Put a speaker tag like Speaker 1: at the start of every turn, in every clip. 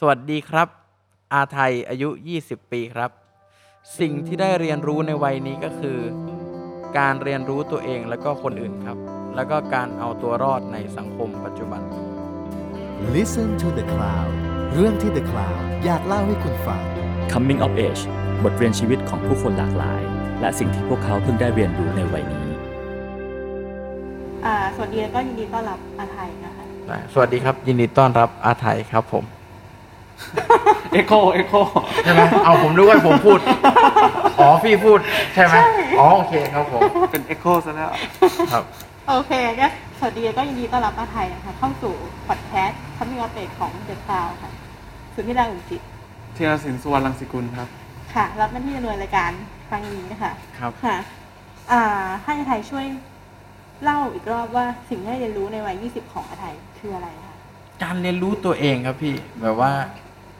Speaker 1: สวัสดีครับ อาไทยอายุ 20 ปีครับ สิ่งที่ได้เรียนรู้ในวัยนี้ก็คือ การเรียนรู้ตัวเองแล้วก็คนอื่นครับ แล้วก็การเอาตัวรอดในสังคมปัจจุบัน
Speaker 2: Listen to the Cloud เรื่องที่ The Cloud อยากเล่าให้คุณฟัง
Speaker 3: Coming of Age บทเรียนชีวิตของผู้คนหลากหลาย และสิ่งที่พวกเขาเพิ่งได้เรียนรู้ในวัยนี้
Speaker 4: อ่าสวัสดีแล้วก็ยินดีต้อนรับอาไทยนะคะ
Speaker 1: สวัสดีครับ ยินดีต้อนรับอาไทยครับผม
Speaker 5: เอ็โคเอ็โค
Speaker 1: ใช่ไหมเอาผมรู้ว่าผมพูด อ๋อพี่พูดใช่ไหมอ๋อโอเคครับผม
Speaker 5: เป็นเอ็โคซะแล้ว
Speaker 1: ครับ
Speaker 4: โอเคก็สวัสดีแล้วก็ยินดีต้อนรับอาไทยนะคะเข้าสู่พอดแคสต์ Coming of Age ของ The Cloud ค่ะ สุดที่ดาอุ่นจิต
Speaker 5: เทียรศิลป์สุวรรณรังสิกุลครับ
Speaker 4: ค่ะ รับหน้าที่ดำเนินรายการครั้งนี้นะคะ
Speaker 1: ครับ
Speaker 4: ค่ะ อ่าให้อาไทยช่วยเล่าอีกรอบว่าสิ่งที่ได้เรียนรู้ในวัย 20 ของอาไทยคืออะไรคะ
Speaker 1: การเรียนรู้ตัวเองครับพี่แบบว่า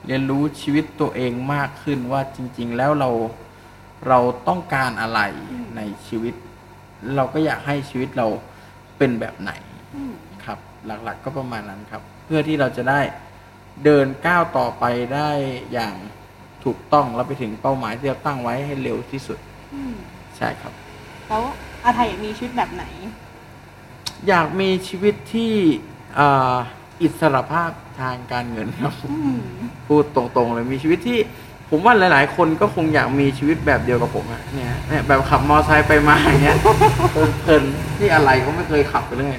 Speaker 1: เรียนรู้ชีวิตตัวเองมากขึ้นว่าจริง ๆ แล้วเราเราต้องการอะไรในชีวิต เราก็อยากให้ชีวิตเราเป็นแบบไหน
Speaker 4: อืม
Speaker 1: ครับ หลักๆก็ประมาณนั้นครับ เพื่อที่เราจะได้เดินก้าวต่อไปได้อย่างถูกต้องแล้วไปถึงเป้าหมายที่เราตั้งไว้ให้เร็วที่สุด
Speaker 4: อืม
Speaker 1: ใช่ครับ
Speaker 4: แล้วอาไทยอยากมีชีวิตแบบไหน
Speaker 1: อยากมีชีวิตที่อ่า อิสรภาพทางการเงินครับ
Speaker 4: อืม
Speaker 1: พูดตรงๆเลยมีชีวิตที่ผมว่าหลาย ๆ คนก็คงอยากมีชีวิตแบบเดียวกับผมอะเนี่ยเนี่ยแบบขับมอไซค์ไปมาอย่างเงี้ยเพลินๆที่อะไรก็ไม่เคยขับไปเลย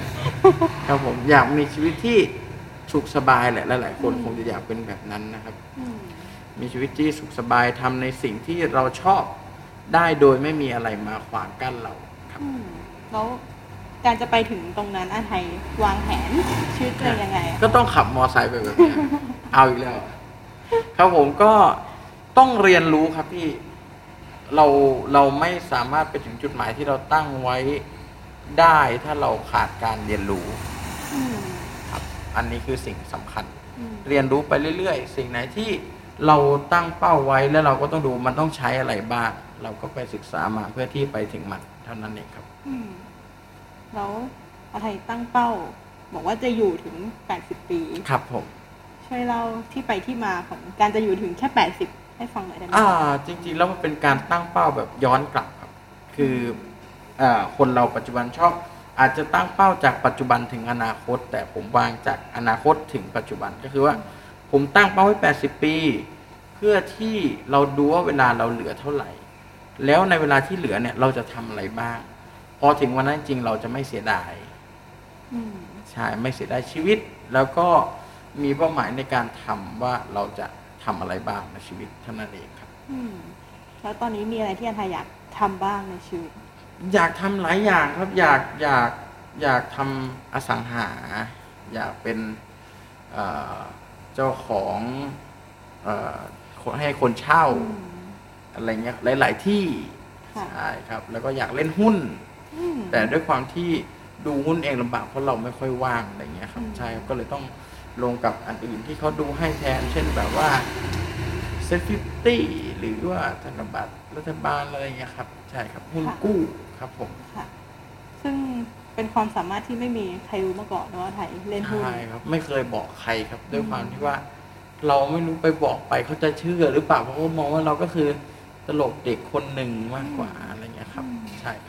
Speaker 1: ครับผมอยากมีชีวิตที่สุขสบายแหละหลาย ๆ คนคงจะอยากเป็นแบบนั้นนะครับ
Speaker 4: อืม
Speaker 1: มีชีวิตที่สุขสบายทำในสิ่งที่เราชอบได้โดยไม่มีอะไรมาขวางกั้นเราครับ
Speaker 4: อืมแล้ว การจะไปถึงตรงนั้นอาไทยวางแผนชีวิตตัวเองยังไงอะ
Speaker 1: ก็ต้องขับมอไซค์ไปแบบเนี้ยเอาอีกแล้ว ครับผมก็ต้องเรียนรู้ครับพี่ เราเราไม่สามารถไปถึงจุดหมายที่เราตั้งไว้ได้ถ้าเราขาดการเรียนรู้
Speaker 4: อืม
Speaker 1: ครับ อันนี้คือสิ่งสำคัญ
Speaker 4: อืม
Speaker 1: เรียนรู้ไปเรื่อยๆ สิ่งไหนที่เราตั้งเป้าไว้แล้วเราก็ต้องดูมันต้องใช้อะไรบ้าง เราก็ไปศึกษามาเพื่อที่ไปถึงมันเท่านั้นเองครับ
Speaker 4: อืม แล้วอาไทยตั้งเป้า บอกว่าจะอยู่ถึง 80 ปี
Speaker 1: ครับผม
Speaker 4: ช่วยเล่าที่ไปที่มาของการจะอยู่ถึงแค่ 80 ให้ฟังหน่อยได้ไหม
Speaker 1: อ่า จริง ๆ แล้วมันเป็นการตั้งเป้าแบบย้อนกลับครับ คืออ่าคนเราปัจจุบันชอบ อาจจะตั้งเป้าจากปัจจุบันถึงอนาคต แต่ผมวางจากอนาคตถึงปัจจุบันก็คือว่า ผมตั้งเป้าไว้ 80 ปี เพื่อที่เราดูว่าเวลาเราเหลือเท่าไหร่ แล้วในเวลาที่เหลือเนี่ยเราจะทำอะไรบ้าง พอถึงวันนั้นจริงเราจะไม่เสียดาย
Speaker 4: อืม
Speaker 1: ใช่ไม่เสียดายชีวิต แล้วก็มีเป้าหมายในการทำว่าเราจะทำอะไรบ้างในชีวิตเท่านั้นเองครับ
Speaker 4: อืมแล้วตอนนี้มีอะไรที่อาไทยอยากทำบ้างในชีวิต
Speaker 1: อยากทำหลายอย่างครับอยากอยากอยากทำอสังหา อยากเป็นเอ่อเจ้าของเอ่อคนให้คนเช่า
Speaker 4: อืม
Speaker 1: อะไรเงี้ยหลาย ๆ ที่
Speaker 4: ค่ะ
Speaker 1: ใช่ครับ แล้วก็อยากเล่นหุ้น
Speaker 4: อืม
Speaker 1: แต่ด้วยความที่ดูหุ้นเองลำบากเพราะเราไม่ค่อยว่างอะไรเงี้ยครับ
Speaker 4: อืม
Speaker 1: ใช่ครับก็เลยต้องลงกับอันอื่นที่เขาดูให้แทน เช่นแบบว่า safety หรือว่าพันธบัตรรัฐบาลอะไรเงี้ยครับใช่ครับหุ้นกู้ครับผม
Speaker 4: ค่ะซึ่งเป็นความสามารถที่ไม่มีใครรู้มาก่อนนะว่าไทยเล่นหุ้น
Speaker 1: ใช่ครับไม่เคยบอกใครครับ ด้วยความที่ว่า เราไม่รู้ไปบอกไปเขาจะเชื่อหรือเปล่าเพราะว่ามองว่าเราก็คือตลกเด็กคนหนึ่งมากกว่าอะไรเงี้ยครับ
Speaker 4: อืม
Speaker 1: ใช่ค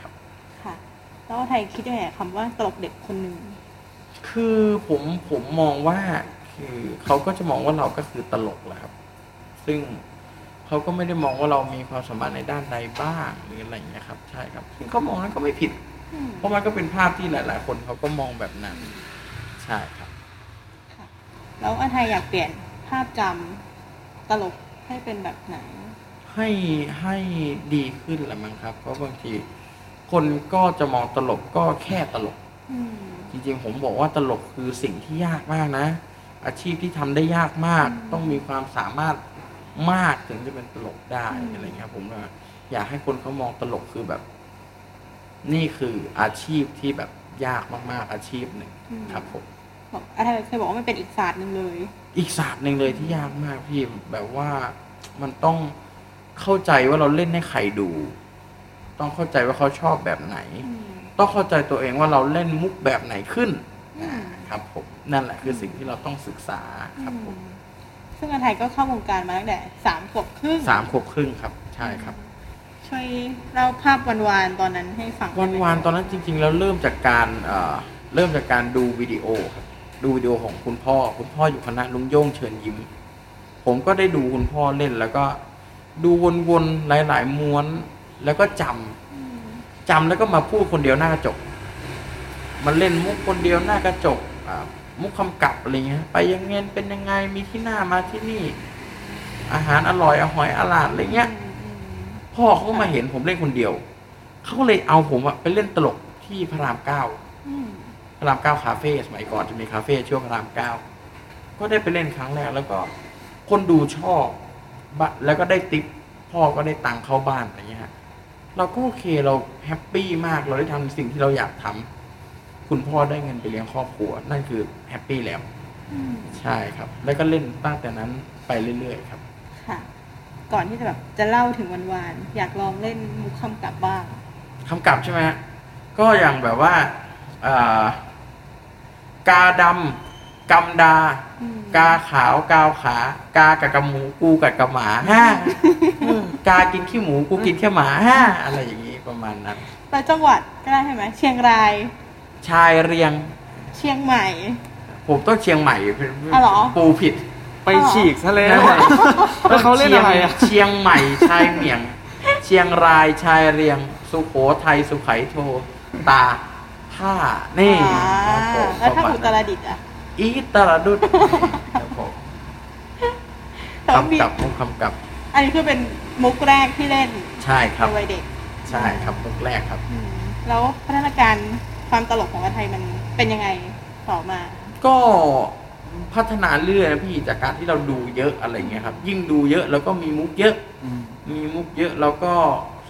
Speaker 1: รับ
Speaker 4: ค่ะ แล้วไทยคิดยังไงกับคำว่าตลกเด็กคนหนึ่ง
Speaker 1: คือผมผมมองว่าคือเขาก็จะมองว่าเราก็คือตลกแหละครับ ซึ่งเขาก็ไม่ได้มองว่าเรามีความสามารถในด้านใดบ้างหรืออะไรอย่างเงี้ยครับ ใช่ครับซึ่งเขามองนั้นก็ไม่ผิด
Speaker 4: อืม
Speaker 1: เพราะมันก็เป็นภาพที่หลาย ๆ คนเขาก็มองแบบนั้น ใช่ครับ
Speaker 4: ค่ะแล้วอาไทยอยากเปลี่ยนภาพจำตลกให้เป็นแบบไหน
Speaker 1: ให้ให้ดีขึ้นแหละมั้งครับ เพราะบางที คนก็จะมองตลกก็แค่ตลก
Speaker 4: อืม
Speaker 1: จริงๆ ผมบอกว่าตลกคือสิ่งที่ยากมากนะ อาชีพที่ทำได้ยากมาก
Speaker 4: อืม
Speaker 1: ต้องมีความสามารถมากถึงจะเป็นตลกได้
Speaker 4: อืม
Speaker 1: อะไรเงี้ยผมว่าอยากให้คนเขามองตลกคือแบบ นี่คืออาชีพที่แบบยากมากๆ อาชีพหนึ่งครับผม
Speaker 4: บอกอาไทยเคยบอกว่ามันเป็นอีกศาสตร์หนึ่งเลย
Speaker 1: อีกศาสตร์หนึ่งเลยที่ยากมากพี่แบบว่ามันต้องเข้าใจว่าเราเล่นให้ใครดู ต้องเข้าใจว่าเขาชอบแบบไหน
Speaker 4: อืม
Speaker 1: ต้องเข้าใจตัวเองว่าเราเล่นมุกแบบไหนขึ้น
Speaker 4: อืม
Speaker 1: ครับผมนั่นแหละคือสิ่งที่เราต้องศึกษาครับผม
Speaker 4: อืมซึ่งอาไทยก็เข้าวงการมาตั้งแต่สามขวบครึ่ง
Speaker 1: สามขวบครึ่งครับ ใช่ครับ
Speaker 4: ช่วยเล่าภาพวันวานๆตอนนั้นให้ฟัง
Speaker 1: วันวานๆตอนนั้นจริง ๆ แล้วเริ่มจากการเอ่อเริ่มจากการดูวิดีโอครับดูวิดีโอของคุณพ่อ คุณพ่ออยู่คณะลุงโย่งเชิญยิ้ม ผมก็ได้ดูคุณพ่อเล่นแล้วก็ดูวนๆหลาย ๆ ม้วน แล้วก็จำ
Speaker 4: อืม
Speaker 1: จำแล้วก็มาพูดคนเดียวหน้ากระจก มันเล่นมุกคนเดียวหน้ากระจกอ่ามุกคำกับอะไรเงี้ยไปยังไงเป็นยังไงมีที่หน้ามาที่นี่ อาหารอร่อยอหอยอลาดอะไรเงี้ย
Speaker 4: อืมอืม
Speaker 1: พ่อเขาก็มาเห็นผมเล่นคนเดียวเขาก็เลยเอาผมอะไปเล่นตลกที่พระรามเก้า
Speaker 4: อืม
Speaker 1: พระรามเก้าคาเฟ่สมัยก่อนจะมีคาเฟ่ชื่อว่าพระรามเก้าก็ได้ไปเล่นครั้งแรกแล้วก็ คนดูชอบอะแล้วก็ได้ทิปพ่อก็ได้ตังค์เข้าบ้านอะไรเงี้ยฮะ เราก็โอเคเรา happy มากเราได้ทำสิ่งที่เราอยากทำคุณพ่อได้เงินไปเลี้ยงครอบครัว นั่นคือ happy แล้ว
Speaker 4: อืม
Speaker 1: ใช่ครับ แล้วก็เล่นตั้งแต่นั้นไปเรื่อยๆครับ
Speaker 4: ค่ะ ก่อนที่จะแบบจะเล่าถึงวันวานๆอยากลองเล่นมุกคำกลับบ้าง
Speaker 1: คำกลับใช่ไหมฮะก็อย่างแบบว่าอ่ากาดำ กำดา
Speaker 4: อืม
Speaker 1: กาขาวกาวขา กากับกระหมูกูกับกระหมาฮ่าอืมกากินขี้หมูกูกินแค่หมาฮ่าอะไรอย่างนี้ประมาณนั้น
Speaker 4: แล้วจังหวัดก็ได้ใช่ไหมเชียงราย
Speaker 1: ชายเรียง
Speaker 4: เชียงใหม่
Speaker 1: ผมต้องเชียงใหม่
Speaker 4: อ๋อเหรอ
Speaker 1: ปูผิด
Speaker 5: ไปฉีกซะแล้วแล้วเขาเล่นอะไรอะ
Speaker 1: เชียงใหม่ชายเหมียง เชียงรายชายเรียง สุโขทัยสุไขโทตาท่านี่
Speaker 4: อ่า
Speaker 1: ครับผม
Speaker 4: แล้วถ้า
Speaker 1: ประม
Speaker 4: อุ
Speaker 1: ณ
Speaker 4: ตร
Speaker 1: นั้น
Speaker 4: ดิตถ์อะ
Speaker 1: อีตรดุดครับผม
Speaker 4: แต่ว่ามี
Speaker 1: คำกับมุกคำกับ
Speaker 4: อันนี้คือเป็นมุกแรกที่เล่น
Speaker 1: ใช่ครับ
Speaker 4: ในวัยเด็ก
Speaker 1: ใช่ครับมุกแรกครับ
Speaker 4: อืมแล้วพัฒนาการความตลกของอาไทยมันเป็นยังไงต่อมา
Speaker 1: ก็พัฒนาเรื่อยนะพี่จากการที่เราดูเยอะอะไรเงี้ยครับ ยิ่งดูเยอะแล้วก็มีมุกเยอะมีมุกเยอะแล้วก็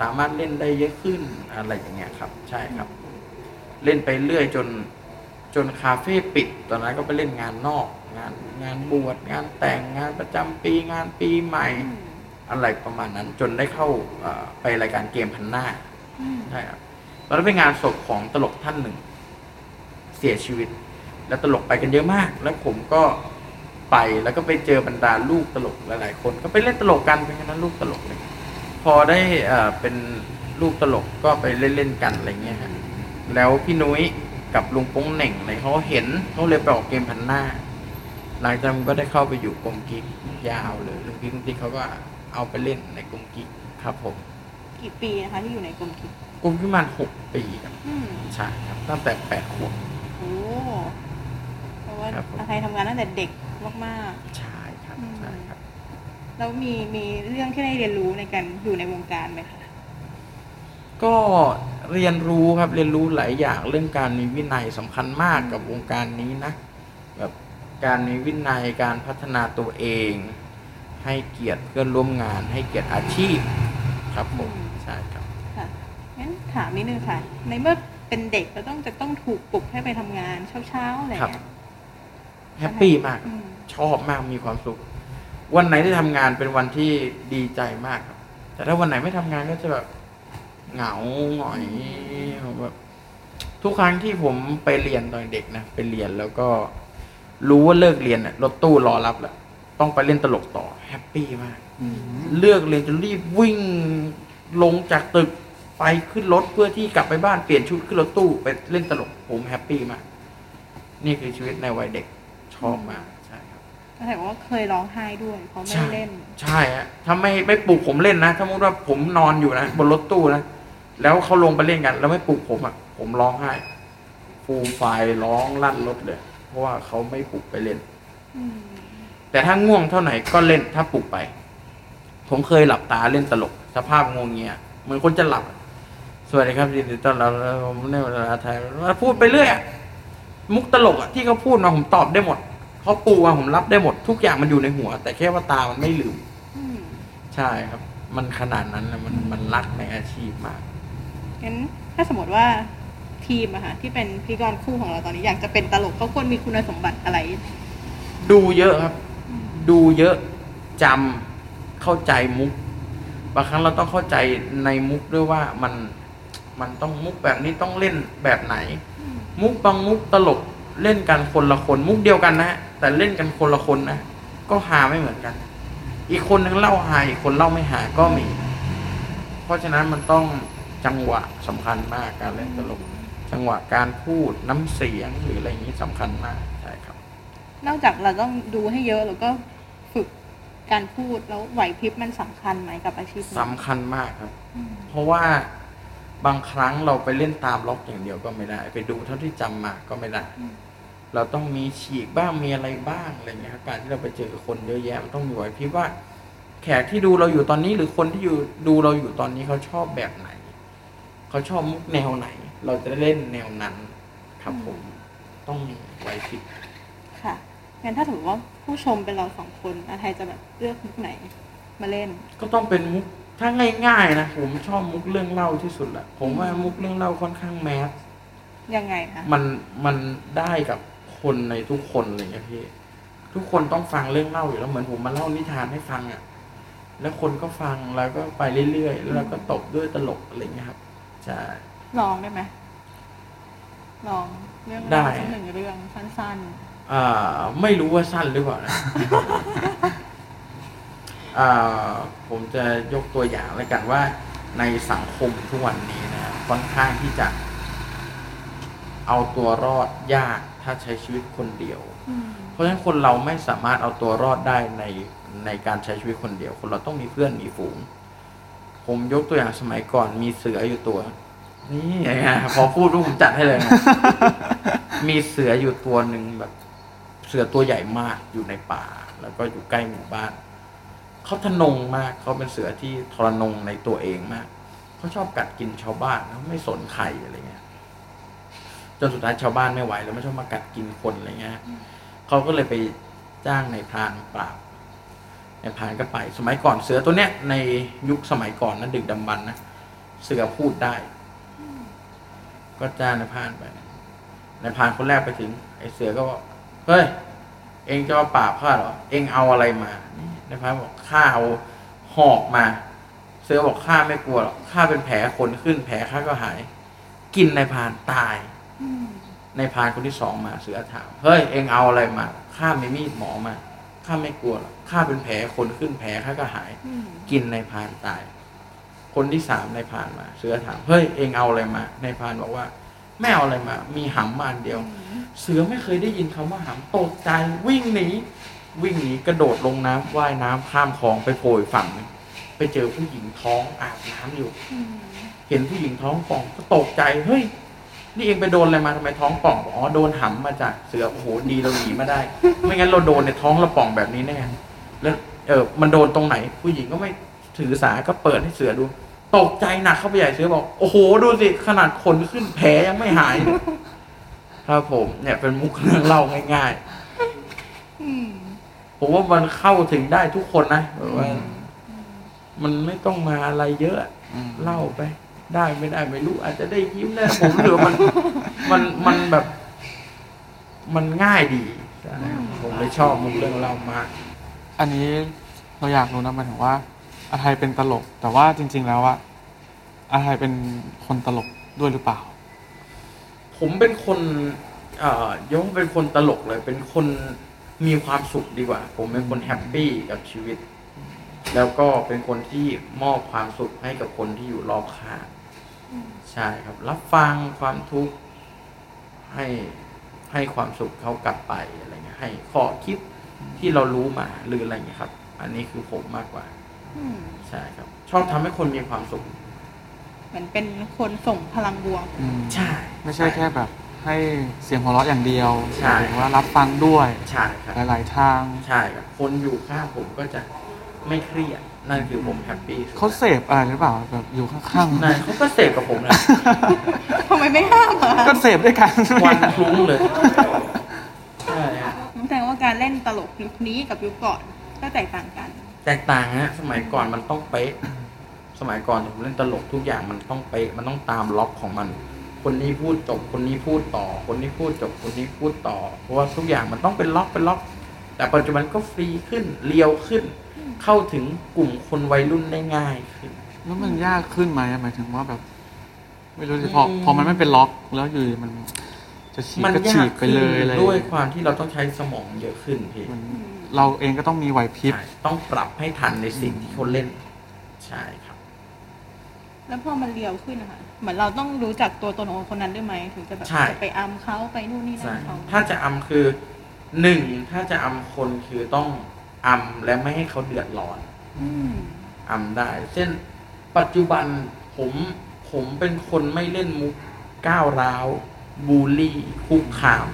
Speaker 1: สามารถเล่นได้เยอะขึ้นอะไรอย่างเงี้ยครับ ใช่ครับ เล่นไปเรื่อยจน จนคาเฟ่ปิด ตอนนั้นก็ไปเล่นงานนอกงานงานบวชงานแต่งงานประจำปีงานปีใหม่ อะไรประมาณนั้น จนได้เข้าเอ่อไปรายการเกมพันหน้า
Speaker 4: อืม
Speaker 1: ใช่ครับตอนนั้นเป็นงานศพของตลกท่านหนึ่ง เสียชีวิต แล้วตลกไปกันเยอะมาก แล้วผมก็ไปแล้วก็ไปเจอบรรดาลูกตลกหลาย ๆ คน ก็ไปเล่นตลกกันเป็นคณะลูกตลกเลยพอได้เอ่อเป็นลูกตลกก็ไปเล่นๆกันอะไรเงี้ยฮะแล้วพี่นุ้ย กับลุงโป้งเหน่งอะไรเขาเห็นเขาเลยไปออกเกมพันหน้า หลังจากนั้นก็ได้เข้าไปอยู่กรมกิ๊กยาวเลยลุงกิ๊กลุงกิ๊กเขาก็เอาไปเล่นในกรมกิ๊กครับผม
Speaker 4: กี่ปีนะคะที่อยู่ในกรมคิด
Speaker 1: กรมกิ๊กประมาณหกปีครับ
Speaker 4: อืม
Speaker 1: ใช่ครับ ตั้งแต่แปดขวบ
Speaker 4: โอ้เพราะว่า
Speaker 1: ครับผม
Speaker 4: อาไทยทำงานตั้งแต่เด็กมาก
Speaker 1: ใช่ครับ
Speaker 4: อืม
Speaker 1: ใช่ครับ
Speaker 4: ๆ แล้วมีมีเรื่องที่ได้เรียนรู้ในการอยู่ในวงการไหมคะ
Speaker 1: ก็เรียนรู้ครับเรียนรู้หลายอย่างเรื่องการมีวินัยสำคัญมากกับวงการนี้นะแบบการมีวินัยการพัฒนาตัวเอง ให้เกียรติเพื่อนร่วมงาน ให้เกียรติอาชีพครับผมใช่ครับ
Speaker 4: ค่ะงั้นถามนิดนึงค่ะ ในเมื่อเป็นเด็กเราต้องจะต้องถูกปลุกให้ไปทำงานเช้าๆอะไร
Speaker 1: ครับ
Speaker 4: เงี้ย
Speaker 1: happy มาก
Speaker 4: อืม
Speaker 1: ชอบมากมีความสุข วันไหนที่ทำงานเป็นวันที่ดีใจมากครับ แต่ถ้าวันไหนไม่ทำงานก็จะแบบ เหงาหงอยแบบทุกครั้งที่ผมไปเรียนตอนเด็กนะไปเรียนแล้วก็ รู้ว่าเลิกเรียนน่ะรถตู้รอรับแล้วต้องไปเล่นตลกต่อ happy มากเลือกเรียนจะรีบวิ่งลงจากตึกไปขึ้นรถเพื่อที่กลับไปบ้านเปลี่ยนชุดขึ้นรถตู้ไปเล่นตลกผมแฮปปี้มาก นี่คือชีวิตในวัยเด็กชอบมากใช่ครับ
Speaker 4: ก็แต่ว่าเคยร้องไห้ด้วยเพราะไม่
Speaker 1: ใช่
Speaker 4: ได้เล่น
Speaker 1: ใช่ฮะถ้าไม่ไม่ปลุกผมเล่นนะถ้าสมมติว่าผมนอนอยู่นะบนรถตู้นะ แล้วเขาลงไปเล่นกัน แล้วไม่ปลุกผมอะ ผมร้องไห้ฟูมไฟายร้องลั่นรถเลย เพราะว่าเขาไม่ปลุกไปเล่น
Speaker 4: อืม
Speaker 1: แต่ถ้าง่วงเท่าไหร่ก็เล่นถ้าปลุกไป ผมเคยหลับตาเล่นตลก สภาพงวงเงียเหมือนคนจะหลับอะสวัสดีครับยินดีต้อนรับผมในเวลาไทยพูดไปเรื่อยอะมุกตลกอะที่เขาพูดมาผมตอบได้หมดเขาปูมาผมรับได้หมดทุกอย่างมันอยู่ในหัว แต่แค่ว่าตามันไม่ลืม
Speaker 4: อืม
Speaker 1: ใช่ครับ มันขนาดนั้นแล้วมันมันรักในอาชีพมาก
Speaker 4: งั้นถ้าสมมติว่าทีมอะค่ะที่เป็นพธี่กรคู่ของเราตอนนี้อยากจะเป็นตลกเขาควรมีคุณสมบัติอะไร
Speaker 1: ดูเยอะครับ ดูเยอะจำเข้าใจมุก บางครั้งเราต้องเข้าใจในมุกด้วยว่ามันมันต้องมุกแบบนี้ต้องเล่นแบบไหน มุกบางมุกตลกเล่นกันคนละคนมุกเดียวกันนะ แต่เล่นกันคนละคนนะก็ฮาไม่เหมือนกัน อีกคนนึงเล่าฮาอีกคนเล่าไม่ฮาก็มี เพราะฉะนั้นมันต้อง จังหวะสำคัญมากการเล่นตลก จังหวะการพูดน้ำเสียงหรืออะไรอย่างนี้สำคัญมากใช่ครับ
Speaker 4: นอกจากเราต้องดูให้เยอะแล้วก็ฝึกการพูดแล้วไหวพริบมันสำคัญไหมกับอาชีพนี้
Speaker 1: สำคัญมากครับ
Speaker 4: อืม
Speaker 1: เพราะว่าบางครั้งเราไปเล่นตามล็อกอย่างเดียวก็ไม่ได้ ไปดูเท่าที่จำมาก็ไม่ได้ เราต้องมีฉีกบ้างมีอะไรบ้างอะไรเงี้ยครับการที่เราไปเจอคนเยอะแยะมันต้องมีไหวพริบว่า แขกที่ดูเราอยู่ตอนนี้หรือคนที่อยู่ดูเราอยู่ตอนนี้เขาชอบแบบไหน เขาชอบมุกแนวไหน เราจะได้เล่นแนวนั้น ครับผมต้องมีไหวพริบ
Speaker 4: ค่ะงั้นถ้าถือว่าผู้ชมเป็นเราสองคนอาไทยจะแบบเลือกมุกไหน มาเล่น
Speaker 1: ก็ต้องเป็นมุกถ้าง่ายๆนะผมชอบมุกเรื่องเล่าที่สุดแหละผมว่ามุกเรื่องเล่าค่อนข้างแมส
Speaker 4: ยังไงคะ
Speaker 1: มันมันได้กับคนในทุกคนเลยนะพี่ทุกคนต้องฟังเรื่องเล่าอยู่แล้วเหมือนผมมาเล่านิทานให้ฟังอะ่ะ แล้วคนก็ฟังแล้วก็ไปเรื่อยๆแล้วเราก็ตบด้วยตลกอะไรเงี้ยครับ ใช่
Speaker 4: ลองได้ไหมลองเรื่อง
Speaker 1: ได้
Speaker 4: ราวสักหนึ่งเรื่องสั้น
Speaker 1: อ่าไม่รู้ว่าสั้นหรือเปล่านะ อ่าผมจะยกตัวอย่างแล้วกันว่าในสังคมทุกวันนี้นะค่อนข้างที่จะ เอาตัวรอดยากถ้าใช้ชีวิตคนเดียว
Speaker 4: ๆอืม
Speaker 1: เพราะฉะนั้นคนเราไม่สามารถเอาตัวรอดได้ในในการใช้ชีวิตคนเดียว คนเราต้องมีเพื่อนมีฝูง ผมยกตัวอย่างสมัยก่อนมีเสืออยู่ตัว นี่ไงพอพูดรูปผมจัดให้เลยนะมีเสืออยู่ตัวหนึ่งแบบ เสือตัวใหญ่มากอยู่ในป่า แล้วก็อยู่ใกล้หมู่บ้านเขาทะนงมากเขาเป็นเสือที่ทรนงในตัวเองมากเขาชอบกัดกินชาวบ้านเขาไม่สนใครอะไรเงี้ยจนสุดท้ายชาวบ้านไม่ไหวแล้วไม่ชอบมากัดกินคนอะไรเงี้ยเขาก็เลยไปจ้างในายพรานปราบ ในายพานก็ไป สมัยก่อนเสือตัวเนี้ยในยุคสมัยก่อนนะดึกดำบรรนะเสือพูดได้ ก็จ้างในายพานไปในายพานคนแรกไปถึงไอ้เสือก็บอกเฮ้ยเองจะมาปราบข้าเหรอเองเอาอะไรมานี่ในายพานบอกข้าเอาหอกมา เสือบอกข้าไม่กลัวหรอกข้าเป็นแผลขนขึ้นแผลข้าก็หาย กินในายพานตายในายพานคนที่สองมาเสือถามเฮ้ยเองเอาอะไรมาข้าไม่มีดหมอมาข้าไม่กลัวหรอก ข้าเป็นแผลคนขึ้นแผลข้าก็หาย
Speaker 4: อืม
Speaker 1: กินในายพรานตาย คนที่สามในายพรานมา เสือถาม เฮ้ยเองเอาอะไรมา ในายพรานบอกว่าไม่เอาอะไรมา มีหำมาอันเดียว เสือไม่เคยได้ยินคำว่าหำตกใจวิ่งหนีวิ่งหนีกระโดดลงน้ำว่ายน้ำข้ามคลองไปโผล่อีกฝั่งหนึ่งไปเจอผู้หญิงท้องอาบน้ำอยู่
Speaker 4: อืม
Speaker 1: เห็นผู้หญิงท้องป่องก็ตกใจเฮ้ยนี่เองไปโดนอะไรมาทำไมท้องป่องบอกอ๋อ โดนหำมาจากเสือ โอ้โห ดีเราหนีมาได้ ไม่งั้นเราโดนในท้องเราป่องแบบนี้แน่ แล้วเออมันโดนตรงไหน ผู้หญิงก็ไม่ถือสาก็เปิดให้เสือดู ตกใจหนักเข้าไปใหญ่เสือบอก โอ้โห ดูสิ ขนาดขนขึ้นแผลยังไม่หายเลยครับผม เนี่ยเป็นมุกเรื่องเล่าง่าย
Speaker 4: อืม
Speaker 1: ๆผมว่ามันเข้าถึงได้ทุกคนนะแบบว่า มันไม่ต้องมาอะไรเยอะ
Speaker 5: อืม
Speaker 1: เล่าไป ได้ไม่ได้ไม่รู้ อาจจะได้ยิ้มได้ผมหรือว่ามัน มันมันแบบ มันง่ายดีใช่ผมเลยชอบมุกเรื่องเล่ามาก
Speaker 5: อันนี้เราอยากรู้นะหมายถึงว่าอาไทยเป็นตลก แต่ว่าจริง ๆ แล้วอะอาไทยเป็นคนตลกด้วยหรือเปล่า
Speaker 1: ผมเป็นคนเอ่อยกว่าเป็นคนตลกเลย เป็นคนมีความสุขดีกว่า ผมเป็นคนแฮปปี้กับชีวิต แล้วก็เป็นคนที่มอบความสุขให้กับคนที่อยู่รอบข้างใช่ครับ รับฟังความทุกข์ให้ให้ความสุขเขากลับไปอะไรเงี้ยให้ข้อคิด ที่เรารู้มาหรืออะไรเงี้ยครับ อันนี้คือผมมากกว่า
Speaker 4: อืม
Speaker 1: ใช่ครับ ชอบทำให้คนมีความสุข
Speaker 4: เหมือนเป็นคนส่งพลังบวก
Speaker 5: อืม
Speaker 1: ใช่
Speaker 5: ไม่ใช่แค่แบบ ให้เสียงหัวเราะอย่างเดียว
Speaker 1: ใช่
Speaker 5: หมายถึงว่ารับฟังด้วย
Speaker 1: ใช่ครับ
Speaker 5: หลายๆทาง
Speaker 1: ใช่ครับคนอยู่ข้างผมก็จะไม่เครียดนั่นคือผมแฮปปี้สุด
Speaker 5: เขาเสพอะไรหรือเปล่าแบบอยู่ข้าง
Speaker 1: นั่นเขาก็เสพกับผมนะ
Speaker 4: ทำไมไม่ห้ามอะ
Speaker 5: ๆก็เสพด้วยกัน
Speaker 1: วันคลุ้งเลยใช่ฮะ
Speaker 4: แสดงว่าการเล่นตลกยุคนี้กับยุคก่อนก็แตกต่างกัน
Speaker 1: แตกต่างฮะสมัยก่อนมันต้องเป๊ะสมัยก่อนผมเล่นตลกทุกอย่างมันต้องเป๊ะมันต้องตามล็อกของมัน คนนี้พูดจบคนนี้พูดต่อ คนนี้พูดจบคนนี้พูดต่อ เพราะว่าทุกอย่างมันต้องเป็นล็อกเป็นล็อก แต่ปัจจุบันก็ฟรีขึ้นเรียวขึ้น เข้าถึงกลุ่มคนวัยรุ่นได้ง่ายขึ้น
Speaker 5: แล้วมันยากขึ้นไหมหมายถึงว่าแบบ ไม่รู้สิพอ
Speaker 1: อืม
Speaker 5: พอมันไม่เป็นล็อกแล้วอยู่ดีมัน จะฉีก
Speaker 1: มัน
Speaker 5: ก็ฉี
Speaker 1: ยาก
Speaker 5: กไป
Speaker 1: ขึ้น
Speaker 5: เลยอะไร
Speaker 1: ด้วยความที่เราต้องใช้สมองเยอะขึ้นพี่
Speaker 5: มัน
Speaker 4: อืม
Speaker 5: เราเองก็ต้องมีไหวพริบ
Speaker 1: ใช่ต้องปรับให้ทันในสิ่งที่เขาเล่น ใช่ครับ
Speaker 4: แล้วพอมันเรียวขึ้นนะคะเหมือนเราต้องรู้จักตัวตนของคนนั้นด้วยไหมถึงจะแบบ
Speaker 1: ใช่
Speaker 4: จะไปอัมเขาไปนู่นนี่นั่
Speaker 1: ใช่
Speaker 4: นเขา
Speaker 1: ถ้าจะอำคือหนึ่งถ้าจะอำคนคือต้องอำและไม่ให้เขาเดือดร้อน
Speaker 4: อืม
Speaker 1: อำได้ เช่น ปัจจุบันผมผมเป็นคนไม่เล่นมุกก้าวร้าว บูลลี่คุกคาม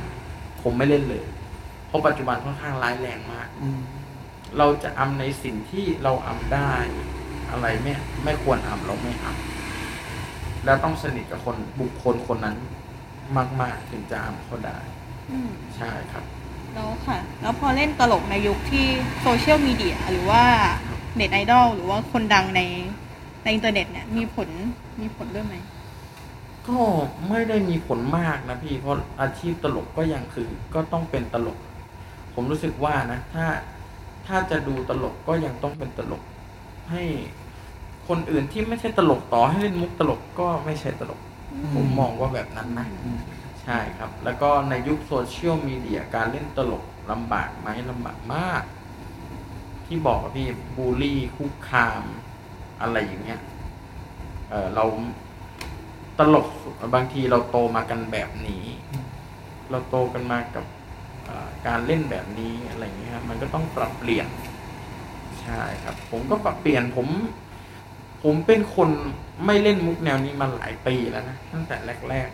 Speaker 1: ผมไม่เล่นเลย เพราะปัจจุบันค่อนข้างร้ายแรงมาก
Speaker 5: อืม
Speaker 1: เราจะอำในสิ่งที่เราอำได้ อะไรไม่ไม่ควรอำเราไม่อำแล้วต้องสนิทกับคนบุคคลคนนั้นมาก ๆ ถึงจะอำเขาได้
Speaker 4: อืม
Speaker 1: ใช่ครับ
Speaker 4: แล้วค่ะ แล้วพอเล่นตลกในยุคที่โซเชียลมีเดียหรือว่าเน็ตไอดอลหรือว่าคนดังในในอินเทอร์เน็ตเนี่ยมีผลมีผลด้วยไหม
Speaker 1: ก็ไม่ได้มีผลมากนะพี่เพราะอาชีพตลกก็ยังคือ ก็ต้องเป็นตลก ผมรู้สึกว่านะ ถ้าถ้าจะดูตลกก็ยังต้องเป็นตลก ให้คนอื่นที่ไม่ใช่ตลกต่อให้เล่นมุกตลกก็ไม่ใช่ตลก ผมมองว่าแบบนั้นนะ
Speaker 5: อืม
Speaker 1: ใช่ครับ แล้วก็ในยุคโซเชียลมีเดียการเล่นตลกลำบากไหมลำบากมาก ที่บอกอะพี่บูลลี่คุกคาม อะไรอย่างเงี้ยเออเรา ตลกบางทีเราโตมากันแบบนี้ เราโตกันมากับการเล่นแบบนี้อะไรอย่างเงี้ยครับมันก็ต้องปรับเปลี่ยน ใช่ครับ ผมก็ปรับเปลี่ยนผม ผมเป็นคนไม่เล่นมุกแนวนี้มาหลายปีแล้วนะตั้งแต่แรก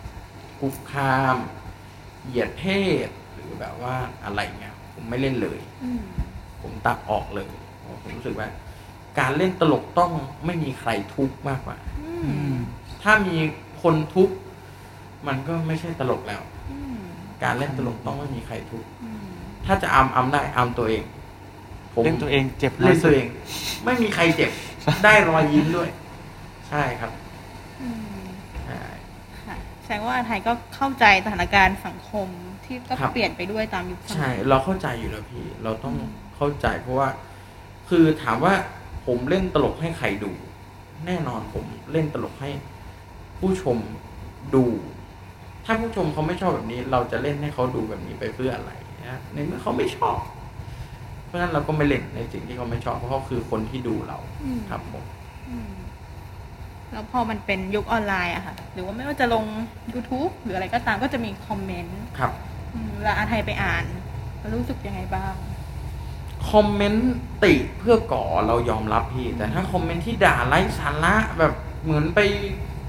Speaker 1: ๆคุกคาม เหยียดเพศหรือแบบว่าอะไรเงี้ยผมไม่เล่นเลยผมตัดออกเลยผมรู้สึกว่า การเล่นตลกต้องไม่มีใครทุกข์มากกว่า ถ้ามีคนทุกข์มันก็ไม่ใช่ตลกแล้ว
Speaker 4: อืม
Speaker 1: การเล่นตลกต้องไม่มีใครทุกข์
Speaker 4: อืม
Speaker 1: ถ้าจะอำอำได้อำตัวเอง ผม
Speaker 5: เล่นตัวเองเจ็บ
Speaker 1: เล่น
Speaker 5: อย
Speaker 1: ตัวเอง ไม่มีใครเจ็บ ได้รอยยิ้มด้วย ใช่ครับ
Speaker 4: อืม
Speaker 1: ใช่
Speaker 4: ค่ะแสดงว่าอาไทยก็เข้าใจสถานการณ์สังคมที่ก็
Speaker 1: ครับ
Speaker 4: เปลี่ยนไปด้วยตามยุคส
Speaker 1: ใช่
Speaker 4: มัย
Speaker 1: เราเข้าใจอยู่แล้วพี่ เราต้องเข้าใจเพราะว่า คือถามว่าผมเล่นตลกให้ใครดู แน่นอนผมเล่นตลกให้ ผู้ชมดู ถ้าผู้ชมเขาไม่ชอบแบบนี้ เราจะเล่นให้เขาดูแบบนี้ไปเพื่ออะไรนะในเมื่อเขาไม่ชอบ เพราะฉะนั้นเราก็ไม่เล่นในสิ่งที่เขาไม่ชอบเพราะเขาคือคนที่ดูเรา
Speaker 4: อืม
Speaker 1: ครับผม
Speaker 4: อืมแล้วพอมันเป็นยุคออนไลน์อะค่ะ หรือว่าไม่ว่าจะลง YouTube หรืออะไรก็ตามก็จะมีคอมเมนต์
Speaker 1: ครับ
Speaker 4: อืมแล้วอาไทยไปอ่านแล้วรู้สึกยังไงบ้าง
Speaker 1: คอมเมนต์ติเพื่อก่อเรายอมรับพี่ แต่ถ้าคอมเมนต์ที่ด่าไร้สาระแบบเหมือนไป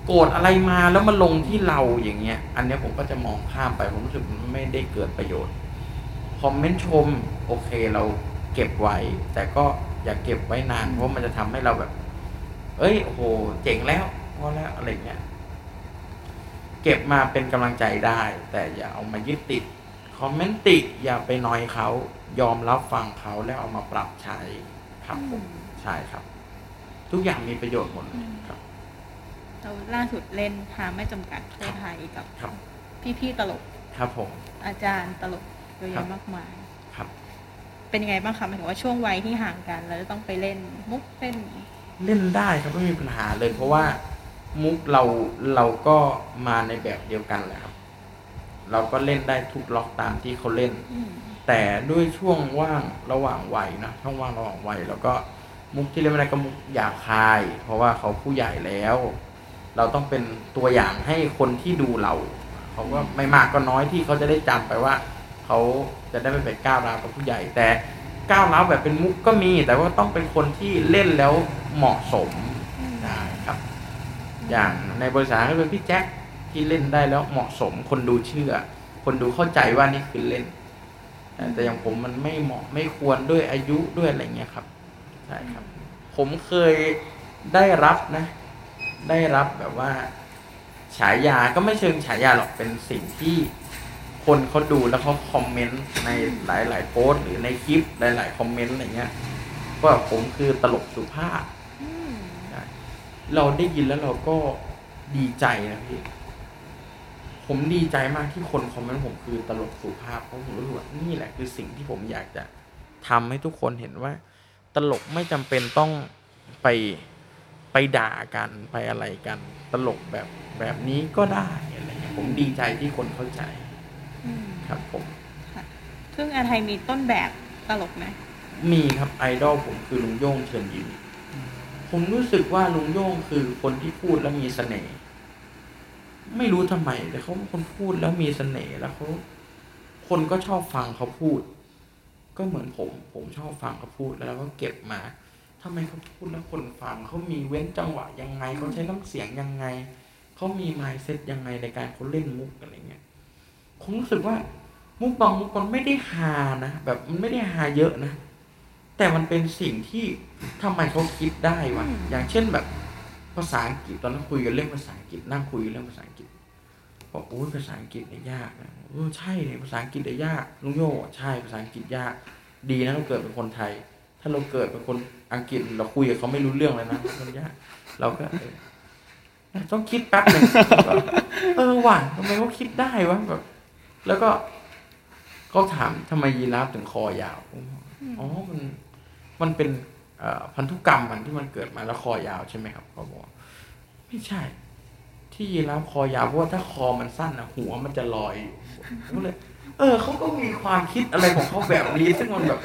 Speaker 1: โกรธอะไรมาแล้วมาลงที่เราอย่างเงี้ย อันเนี้ยผมก็จะมองข้ามไป ผมรู้สึกมันไม่ได้เกิดประโยชน์ คอมเมนต์ชม โอเคเราเก็บไว้ แต่ก็อย่าเก็บไว้นาน เพราะมันจะทำให้เราแบบ เอ้ย โอ้โห เจ๋งแล้วพอแล้วอะไรเงี้ย เก็บมาเป็นกำลังใจได้ แต่อย่าเอามายึดติด คอมเมนต์ติอย่าไปนอยเขา ยอมรับฟังเขาแล้วเอามาปรับใช้ครับผม
Speaker 4: อืม
Speaker 1: ใช่ครับ ทุกอย่างมีประโยชน์หมดเลยครับ
Speaker 4: เราล่าสุดเล่นทางไม่จำกัดทั่วไทยกับ
Speaker 1: ครับ
Speaker 4: พี่ๆตลก
Speaker 1: ครับผม
Speaker 4: อาจารย์ตลกเยอะ
Speaker 1: ครั
Speaker 4: แยะ
Speaker 1: บ
Speaker 4: มากมาย
Speaker 1: ครับ
Speaker 4: เป็นยังไงบ้างคะหมายถึงว่าช่วงวัยที่ห่างกัน แล้วจะต้องไปเล่นมุกเล่น
Speaker 1: เล่นได้ครับไม่มีปัญหาเลย เพราะว่ามุกเราเราก็มาในแบบเดียวกันแหละครับ เราก็เล่นได้ทุกล็อกตามที่เขาเล่น
Speaker 4: อืม
Speaker 1: แต่ด้วยช่วงว่างระหว่างวัยนะช่วงว่างระหว่างวัยแล้วก็มุกที่เล่นไม่ได้ก็มุกหยาบคาย เพราะว่าเขาผู้ใหญ่แล้ว เราต้องเป็นตัวอย่างให้คนที่ดูเรา เขาก็ไม่มากก็น้อยที่เขาจะได้จำไปว่า เขาจะได้ไม่ไปก้าวร้าวกับผู้ใหญ่ แต่ก้าวร้าวแบบเป็นมุกก็มี แต่ว่าต้องเป็นคนที่เล่นแล้วเหมาะสมได้ครับ อย่างในบริษัทก็เป็นพี่แจ็คที่เล่นได้แล้วเหมาะสม คนดูเชื่อ คนดูเข้าใจว่านี่คือเล่นแต่แต่อย่างผมมันไม่เหมาะไม่ควรด้วยอายุด้วยอะไรเงี้ยครับใช่ครับ ผมเคยได้รับนะ ได้รับแบบว่า ฉายาก็ไม่เชิงฉายาหรอกเป็นสิ่งที่คนเขาดูแล้วเขาคอมเมนต์ในหลาย ๆ โพสต์หรือในคลิปหลาย ๆ คอมเมนต์อะไรเงี้ยว่าผมคือตลกสุภาพ
Speaker 4: อืม
Speaker 1: ใช่เราได้ยินแล้วเราก็ดีใจนะพี่ผมดีใจมากที่คนคอมเมนต์ผมคือตลกสุภาพเพราะผมรู้สึกว่านี่แหละคือสิ่งที่ผมอยากจะทำให้ทุกคนเห็นว่า ตลกไม่จำเป็นต้องไป ไปด่ากันไปอะไรกัน ตลกแบบแบบนี้ก็ได้อะไรเงี้ยผมดีใจที่คนเข้าใจ
Speaker 4: อืม
Speaker 1: ครับผม
Speaker 4: ซึ่งอาไทยมีต้นแบบตลกไหม
Speaker 1: มีครับไอดอลผมคือลุงโย่งเชิญยิ้มผมรู้สึกว่าลุงโย่งคือคนที่พูดแล้วมีเสน่ห์ไม่รู้ทำไมแต่เขาเป็นคนพูดแล้วมีเสน่ห์แล้วเขาคนก็ชอบฟังเขาพูด ก็เหมือนผม ผมชอบฟังเขาพูดแล้วก็เก็บมา ทำไมเขาพูดแล้วคนฟังเขามีเว้นจังหวะยังไงเขาใช้น้ำเสียงยังไงเขามีไมายเซ็ตยังไงในการเขาเล่นมุกอะไรเงี้ยผมรู้สึกว่ามุกบางมุกมันไม่ได้ฮานะแบบมันไม่ได้ฮาเยอะนะ แต่มันเป็นสิ่งที่ทำไมเขาคิดได้วะ
Speaker 4: อ
Speaker 1: ย่างเช่นแบบภาษาอังกฤษตอนนั้นคุยกันเรื่องภาษาอังกฤษนั่งคุยเรื่องภาษาอังกฤษบอกโอ้ยภาษาอังกฤษเนี่ยยากนะเออใช่เนี่ยภาษาอังกฤษเนี่ยยากลุงโย่ใช่ภาษาอังกฤษยาก ดีนะเราเกิดเป็นคนไทย ถ้าเราเกิดเป็นคน อังกฤษเราคุยกับเขาไม่รู้เรื่องเลยนะมันยากเราก็เออต้องคิดแป๊บหนึ่งแบบเออว่ะทำไมเขาคิดได้วะแบบ แล้วก็เขาถามทำไมยีราฟถึงคอยาวผมบอกอ๋อมันมันเป็นเอ่อพันธุกรรมมันที่มันเกิดมาแล้วคอยาวใช่ไหมครับเขาบอกว่าไม่ใช่ ที่ยีราฟคอยาวเพราะว่าถ้าคอมันสั้นนะหัวมันจะลอยอยู่ผมก็เลย เออเขาก็มีความคิดอะไรของเขาแบบนี้ ซึ่งมันแบบ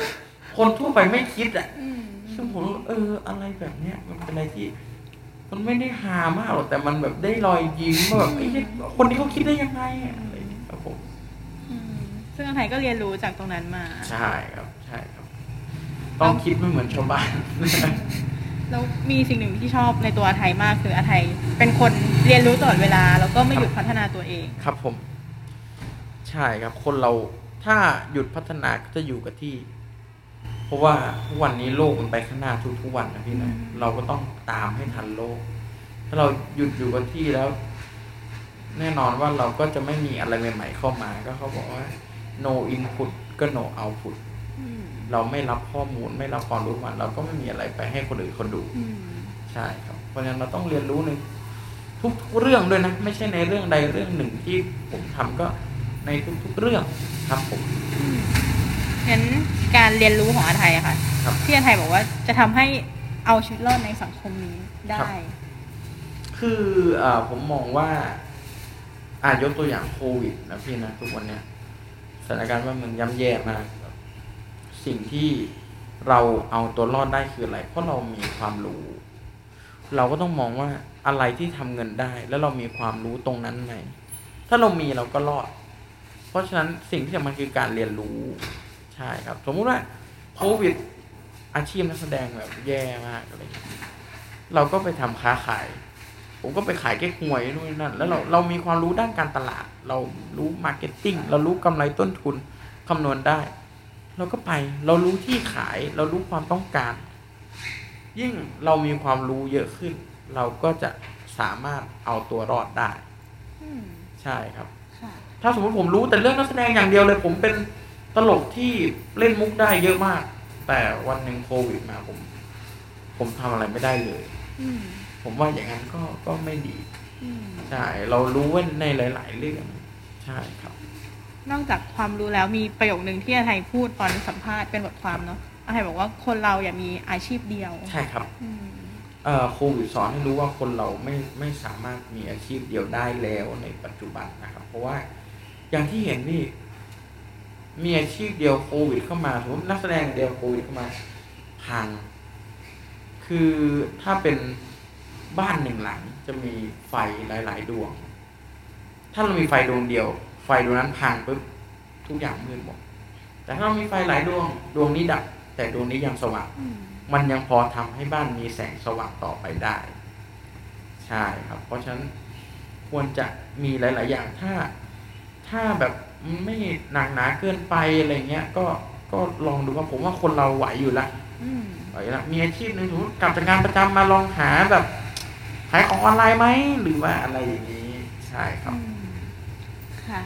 Speaker 1: คนทั่วไปไม่คิดอะ
Speaker 4: อืม
Speaker 1: ซึ่งผมรู้เออ อะไรแบบเนี้ยมันเป็นอะไรที่ มันไม่ได้ฮามากหรอกแต่มันแบบได้รอยยิ้มว่าแบบไอ้ยคนนี้เขาคิดได้ยังไงอะอะไรอย่างเงี้ยครับผม
Speaker 4: อืมซึ่งอาไทยก็เรียนรู้จากตรงนั้นมา
Speaker 1: ใช่ครับ ใช่ครับ ต้องคิดไม่เหมือนชาวบ้าน
Speaker 4: แล้วมีสิ่งหนึ่งที่ชอบในตัวอาไทยมากคืออาไทยเป็นคนเรียนรู้ตลอดเวลา แล้วก็ไม่หยุดพัฒนาตัวเอง
Speaker 1: ครับผม ใช่ครับ คนเราถ้าหยุดพัฒนาก็จะอยู่กับที่ เพราะว่าทุกวันนี้โลกมันไปข้างหน้าทุกทุกๆวันนะพี่นะ
Speaker 4: อืม
Speaker 1: เราก็ต้องตามให้ทันโลก ถ้าเราหยุดอยู่กับที่แล้ว แน่นอนว่าเราก็จะไม่มีอะไรใหม่ๆเข้ามาก็เขาบอกว่า no input ก็ no output
Speaker 4: อืม
Speaker 1: เราไม่รับข้อมูลไม่รับความรู้มาเราก็ไม่มีอะไรไปให้คนอื่นคนดู
Speaker 4: อืม
Speaker 1: ใช่ครับ เพราะฉะนั้นเราต้องเรียนรู้ในทุกๆเรื่องด้วยนะ ไม่ใช่ในเรื่องใดเรื่องหนึ่งที่ผมทำก็ในทุกๆเรื่องครับผม
Speaker 4: งั้นการเรียนรู้ของอาไทยอะค่ะ
Speaker 1: ครับ
Speaker 4: ที่อาไทยบอกว่าจะทำให้เอาชีวิตรอดในสังคมนี้ได้
Speaker 1: คือเอ่อผมมองว่าอายกตัวอย่างโควิดนะพี่นะ ทุกวันเนี้ยสถานการณ์ว่านเมันย่ำแย่มากครับสิ่งที่เราเอาตัวรอดได้คืออะไร เพราะเรามีความรู้ เราก็ต้องมองว่าอะไรที่ทำเงินได้ แล้วเรามีความรู้ตรงนั้นไหมถ้าเรามีเราก็รอด เพราะฉะนั้นสิ่งที่สำคัญคือการเรียนรู้ ใช่ครับ สมมุติว่าโควิดอาชีพนักแสดงแบบแย่มากอะไรอย่างเงี้ยเราก็ไปทำค้าขาย ผมก็ไปขายเก๊กฮวยนู่นนนั่น แล้วเราเรามีความรู้ด้านการตลาด เรารู้ marketing เรารู้กำไรต้นทุนคำนวณได้ เราก็ไปเรารู้ที่ขาย เรารู้ความต้องการ ยิ่งเรามีความรู้เยอะขึ้น เราก็จะสามารถเอาตัวรอดได้
Speaker 4: อืม
Speaker 1: ใช่ครับ
Speaker 4: ค่ะ
Speaker 1: ถ้าสมมติผมรู้แต่เรื่องนักแสดงอย่างเดียวเลย ผมเป็น ตลกที่เล่นมุกได้เยอะมาก แต่วันหนึ่งโควิดมาผม ผมทำอะไรไม่ได้เลย
Speaker 4: อืม
Speaker 1: ผมว่าอย่างนั้นก็ก็ไม่ดี
Speaker 4: อืม
Speaker 1: ใช่เรารู้ว่าในหลาย ๆ เรื่องใช่ครับ
Speaker 4: นอกจากความรู้แล้วมีประโยคนึงที่อาไทยพูดตอนสัมภาษณ์เป็นบทความเนาะอาไทยบอกว่าคนเราอย่ามีอาชีพเดียว
Speaker 1: ใช่ครับ
Speaker 4: อืม
Speaker 1: เอ่อโควิดสอนให้รู้ว่าคนเราไม่ไม่สามารถมีอาชีพเดียวได้แล้วในปัจจุบันนะครับ เพราะว่าอย่างที่เห็นนี่ มีอาชีพเดียวโควิดเข้ามาสมมตินักแสดงเดียวโควิดเข้ามาพัง คือถ้าเป็นบ้านหนึ่งหลังจะมีไฟหลาย ๆ ดวง ถ้าเรามีไฟดวงเดียว ไฟดวงนั้นพังปุ๊บทุกอย่างมืดหมด แต่ถ้าเรามีไฟหลายดวง ดวงนี้ดับ แต่ดวงนี้ยังสว่าง
Speaker 4: อืม
Speaker 1: มันยังพอทำให้บ้านมีแสงสว่างต่อไปได้ ใช่ครับ เพราะฉะนั้นควรจะมีหลาย ๆ อย่าง ถ้า ถ้าแบบไม่หนักหนาเกินไปอะไรเงี้ย ก็ก็ลองดูว่าผมว่าคนเราไหวอยู่ละ
Speaker 4: อืม
Speaker 1: ไหวละมีอาชีพหนึ่งสมมติกลับจากงานประจำมาลองหาแบบขายของออนไลน์ไหมหรือว่าอะไรอย่างนี้ใช่ครับ
Speaker 4: อืมค่ะ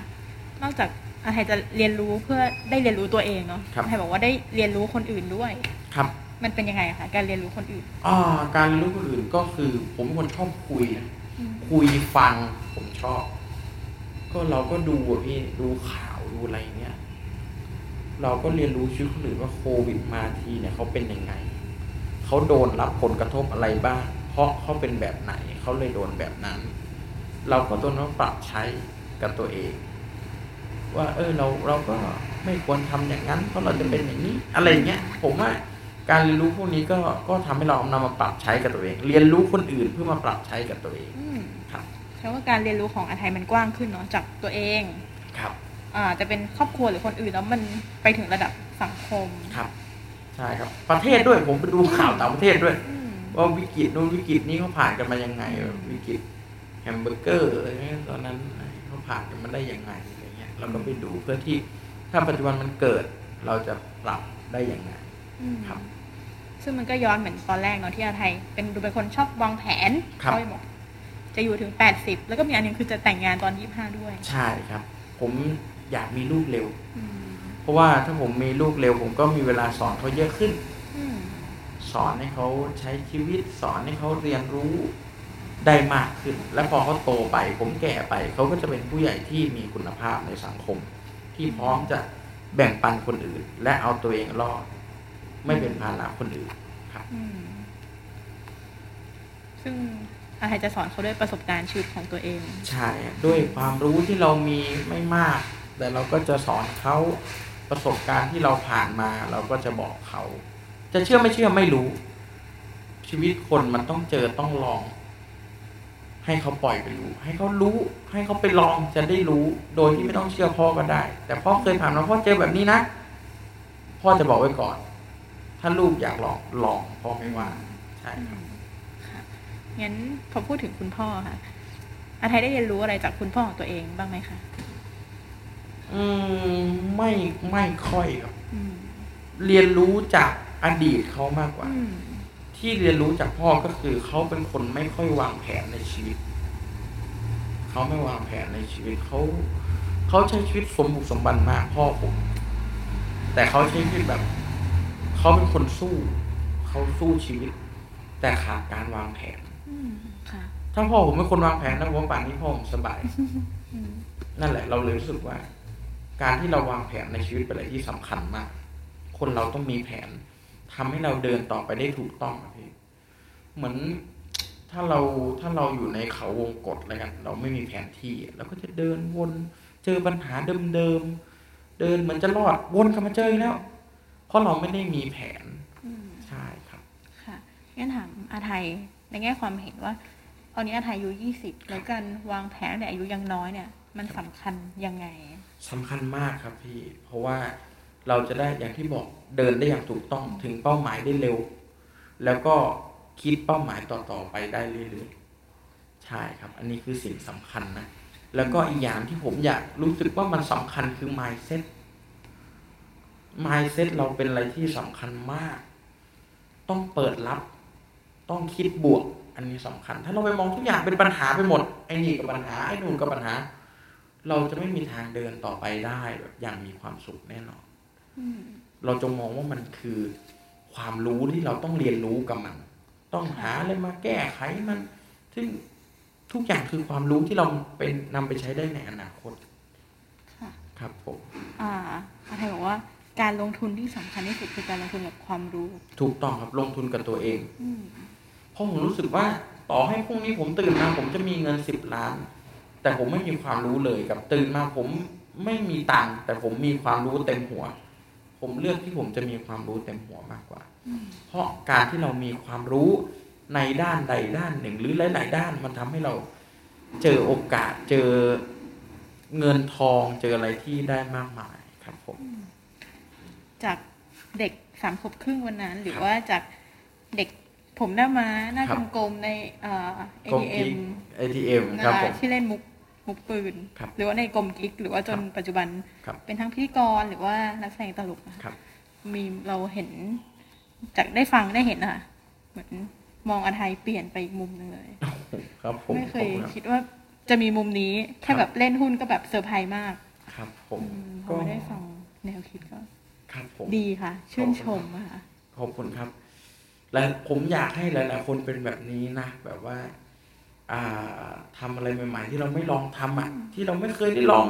Speaker 4: นอกจากอาไทยจะเรียนรู้เพื่อได้เรียนรู้ตัวเองเนาะ
Speaker 1: ครับ
Speaker 4: อาไทยบอกว่าได้เรียนรู้คนอื่นด้วย
Speaker 1: ครับ
Speaker 4: มันเป็นยังไงอะคะการเรียนรู้คนอื่น
Speaker 1: อ่าการรู้คนอื่นก็คือ ผมเป็นคนชอบคุยนะ
Speaker 4: อืม
Speaker 1: คุยฟังผมชอบ ก็เราก็ดูอะพี่ดูข่าวดูอะไรเงี้ยเราก็เรียนรู้ชีวิตคนอื่นว่าโควิดมาทีเนี่ยเขาเป็นยังไงเขาโดนรับผลกระทบอะไรบ้าง เพราะเขาเป็นแบบไหนเขาเลยโดนแบบนั้น เราก็ต้องปรับใช้กับตัวเอง ว่า เออเราเราก็ไม่ควรทำอย่างนั้น เพราะเราจะเป็นอย่างนี้อะไรเงี้ยผมว่าการเรียนรู้พวกนี้ก็ก็ทำให้เรานำมาปรับใช้กับตัวเอง เรียนรู้คนอื่นเพื่อมาปรับใช้กับตัวเอง
Speaker 4: แปลว่าการเรียนรู้ของอาไทยมันกว้างขึ้นเนาะจากตัวเอง
Speaker 1: ครับ
Speaker 4: อ่าจะเป็นครอบครัวหรือคนอื่นแล้วมันไปถึงระดับสังคม
Speaker 1: ครับใช่ครับ ประเทศด้วยผมไปดูข่าวต่างประเทศด้วย
Speaker 4: อืม
Speaker 1: ว่าวิกฤตนู้นวิกฤตนี้เขาผ่านกันมายังไงวิกฤตแฮมเบอร์เกอร์อะไรเงี้ยตอนนั้นเขาผ่านกันมาได้ยังไงอะไรเงี้ยเราก็ไปดูเพื่อที่ถ้าปัจจุบันมันเกิดเราจะปรับได้ยังไง
Speaker 4: อืม
Speaker 1: ครับ
Speaker 4: ซึ่งมันก็ย้อนเหมือนตอนแรกเนาะที่อาไทยเป็นดูเป็นคนชอบวางแผน
Speaker 1: ครับ
Speaker 4: เขาบอก จะอยู่ถึงแปดสิบแล้วก็มีอันหนึงคือจะแต่งงานตอนยี่ห้าด้วย
Speaker 1: ใช่ครับ ผมอยากมีลูกเร็ว
Speaker 4: อืม
Speaker 1: เพราะว่าถ้าผมมีลูกเร็ว ผมก็มีเวลาสอนเขาเยอะขึ้น
Speaker 4: อืม
Speaker 1: สอนให้เขาใช้ชีวิตสอนให้เขาเรียนรู้ได้มากขึ้น และพอเขาโตไป ผมแก่ไป เขาก็จะเป็นผู้ใหญ่ที่มีคุณภาพในสังคม ที่พร้อมจะแบ่งปันคนอื่น และเอาตัวเองรอด ไม่เป็นภาระคนอื่นครับ
Speaker 4: อืมซึ่ง อาไทยจะสอนเขาด้วยประสบการณ์ชีวิตของตัวเอง
Speaker 1: ใช่ด้วยความรู้ที่เรามีไม่มาก แต่เราก็จะสอนเขาประสบการณ์ที่เราผ่านมา เราก็จะบอกเขา จะเชื่อไม่เชื่อไม่รู้ ชีวิตคนมันต้องเจอต้องลอง ให้เขาปล่อยไปรู้ ให้เขารู้ ให้เขาไปลองจะได้รู้ โดยที่ไม่ต้องเชื่อพ่อก็ได้ แต่พ่อเคยผ่านมาพ่อเจอแบบนี้นะพ่อจะบอกไว้ก่อน ถ้าลูกอยากลองลองพ่อไม่ว่าใช่ครับ
Speaker 4: งั้นพอพูดถึงคุณพ่อค่ะอาไทยได้เรียนรู้อะไรจากคุณพ่อของตัวเองบ้างไหมคะ
Speaker 1: อืมไม่ไม่ค่อยครับ
Speaker 4: อืม
Speaker 1: เรียนรู้จากอดีตเขามากกว่า
Speaker 4: อืม
Speaker 1: ที่เรียนรู้จากพ่อก็คือเขาเป็นคนไม่ค่อยวางแผนในชีวิตเขาไม่วางแผนในชีวิตเขาเขาใช้ชีวิตสมบุกสมบันมากพ่อผม แต่เขาใช้ชีวิตแบบเขาเป็นคนสู้เขาสู้ชีวิต แต่ขาดการวางแผน
Speaker 4: อืมค่ะ
Speaker 1: ถ้าพ่อผมเป็นคนวางแผนนะผมว่าป่านนี้พ่อผมสบาย
Speaker 4: อืม
Speaker 1: นั่นแหละ เราเลยรู้สึกว่า การที่เราวางแผนในชีวิตเป็นอะไรที่สำคัญมาก คนเราต้องมีแผนทำให้เราเดินต่อไปได้ถูกต้องอะพี่เหมือนถ้าเราถ้าเราอยู่ในเขาวงกฏอะไรกันเราไม่มีแผนที่เราก็จะเดินวน เจอปัญหาเดิมๆเดินเหมือนจะรอดวนกลับมาเจออีกแล้ว เพราะเราไม่ได้มีแผน
Speaker 4: อืม
Speaker 1: ใช่ครับ
Speaker 4: ค่ะงั้นถามอาไทย ในแง่ความเห็นว่าตอนนี้อาไทยอายุยี่สิบแล้วการวางแผนในอายุยังน้อยเนี่ย มันสำคัญยังไง
Speaker 1: สำคัญมากครับพี่ เพราะว่าเราจะได้อย่างที่บอกเดินได้อย่างถูกต้องถึงเป้าหมายได้เร็ว แล้วก็คิดเป้าหมายต่อๆไปได้เรื่อยๆใช่ครับ อันนี้คือสิ่งสำคัญนะแล้วก็อีกอย่างที่ผมอยากรู้สึกว่ามันสำคัญคือ mindset mindset เราเป็นอะไรที่สำคัญมาก ต้องเปิดรับ ต้องคิดบวก อันนี้สำคัญ ถ้าเราไปมองทุกอย่างเป็นปัญหาไปหมดไอ้นี่กับปัญหาไอ้นู่นกับปัญหา เราจะไม่มีทางเดินต่อไปได้แบบอย่างมีความสุขแน่นอน
Speaker 4: อืม
Speaker 1: เราจงมองว่ามันคือ ความรู้ที่เราต้องเรียนรู้กับมัน ต้องหาอะไรมาแก้ไขมัน ซึ่งทุกอย่างคือความรู้ที่เราเป็นนำไปใช้ได้ในอนาคต
Speaker 4: ค่ะ
Speaker 1: ครับผม
Speaker 4: อ่าอาไทยบอกว่าการลงทุนที่สำคัญที่สุดคือการลงทุนกับความรู้
Speaker 1: ถูกต้องครับลงทุนกับตัวเอง
Speaker 4: อืม
Speaker 1: เพ ราะผมรู้สึกว่าต่อให้พรุ่งนี้ผมตื่นมาผมจะมีเงินสิบล้าน แต่ผมไม่มีความรู้เลยกับตื่นมาผมไม่มีตังค์แต่ผมมีความรู้เต็มหัว ผมเลือกที่ผมจะมีความรู้เต็มหัวมากกว่า เพราะการที่เรามีความรู้ในด้านใดด้านหนึ่ง หรือหลายๆด้านมันทำให้เราเจอโอกาสเจอเงินทองเจออะไรที่ได้มากมายครับผม
Speaker 4: จากเด็กสามขวบครึ่งวันนั้น หรือ
Speaker 1: ครับ
Speaker 4: ว่าจากเด็ก ผมหน้าม้าหน้า
Speaker 1: ครับ
Speaker 4: กลมๆในเอ่อ
Speaker 1: กรมกิ๊
Speaker 4: ATM
Speaker 1: ก ATM ครับผม
Speaker 4: ที่เล่นมุกมุกปืน
Speaker 1: ครับ
Speaker 4: หรือว่าในกลมกิ๊ก หรือว่าจน
Speaker 1: ครับ
Speaker 4: ปัจจุบัน
Speaker 1: ครับ
Speaker 4: เป็นทั้งพิธีกรหรือว่านักแสดงตลกอะ
Speaker 1: ครับ
Speaker 4: มีเราเห็นจากได้ฟังได้เห็นอะเหมือนมองอาไทยเปลี่ยนไปอีกมุมหนึงเลย
Speaker 1: ครับผม
Speaker 4: ไม่เคย
Speaker 1: ขอบณรับ
Speaker 4: คิดว่าจะมีมุมนี้แค่
Speaker 1: ครับ
Speaker 4: แบบเล่นหุ้นก็แบบเซอร์ไพรส์มาก
Speaker 1: ครับผม
Speaker 4: อืมพอได้ฟังแนวคิดก็
Speaker 1: ครับผม
Speaker 4: ดีค่ะ ชื่นชมอะค่ะ
Speaker 1: ขอบคุณครับ และผมอยากให้หลายๆคนเป็นแบบนี้นะ แบบว่า อ่าทำอะไรใหม่ๆ ที่เราไม่ลองทำอะ ที่เราไม่เคยได้ลอง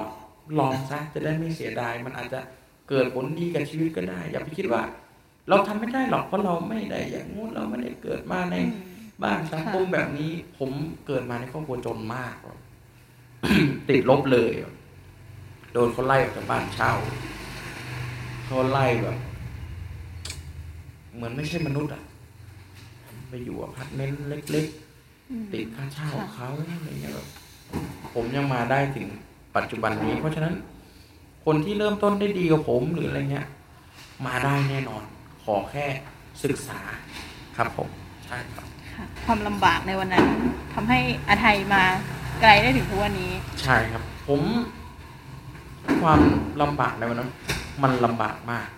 Speaker 1: ลองซะจะได้ไม่เสียดาย มันอาจจะเกิดผลดีกับชีวิตก็ได้ อย่าไปคิดว่า เราทำไม่ได้หรอกเพราะเราไม่ได้อย่างงู้นเราไม่ได้เกิดมาใน
Speaker 4: อืม
Speaker 1: บ้านสังคมแบบนี้ ผมเกิดมาในครอบครัวจนมากติดลบเลย โดนเขาไล่ออกจากบ้านเช่าเขาไล่แบบ เหมือนไม่ใช่มนุษย์อะ ไปอยู่อพาร์ตเมนต์เล็ก
Speaker 4: อืม
Speaker 1: ๆติดค่าเช่า
Speaker 4: ค่ะ
Speaker 1: เขาอะไรเงี้ยแบบผมยังมาได้ถึงปัจจุบันนี้ เพราะฉะนั้น คนที่เริ่มต้นได้ดีกว่าผมหรืออะไรเงี้ย มาได้แน่นอน ขอแค่ศึกษาครับผมใช่ครับ
Speaker 4: ค่ะความลำบากในวันนั้นทำให้อาไทยมาไกลได้ถึงทุกวันนี้
Speaker 1: ใช่ครับ ผม ความลำบากในวันนั้น มันลำบากมาก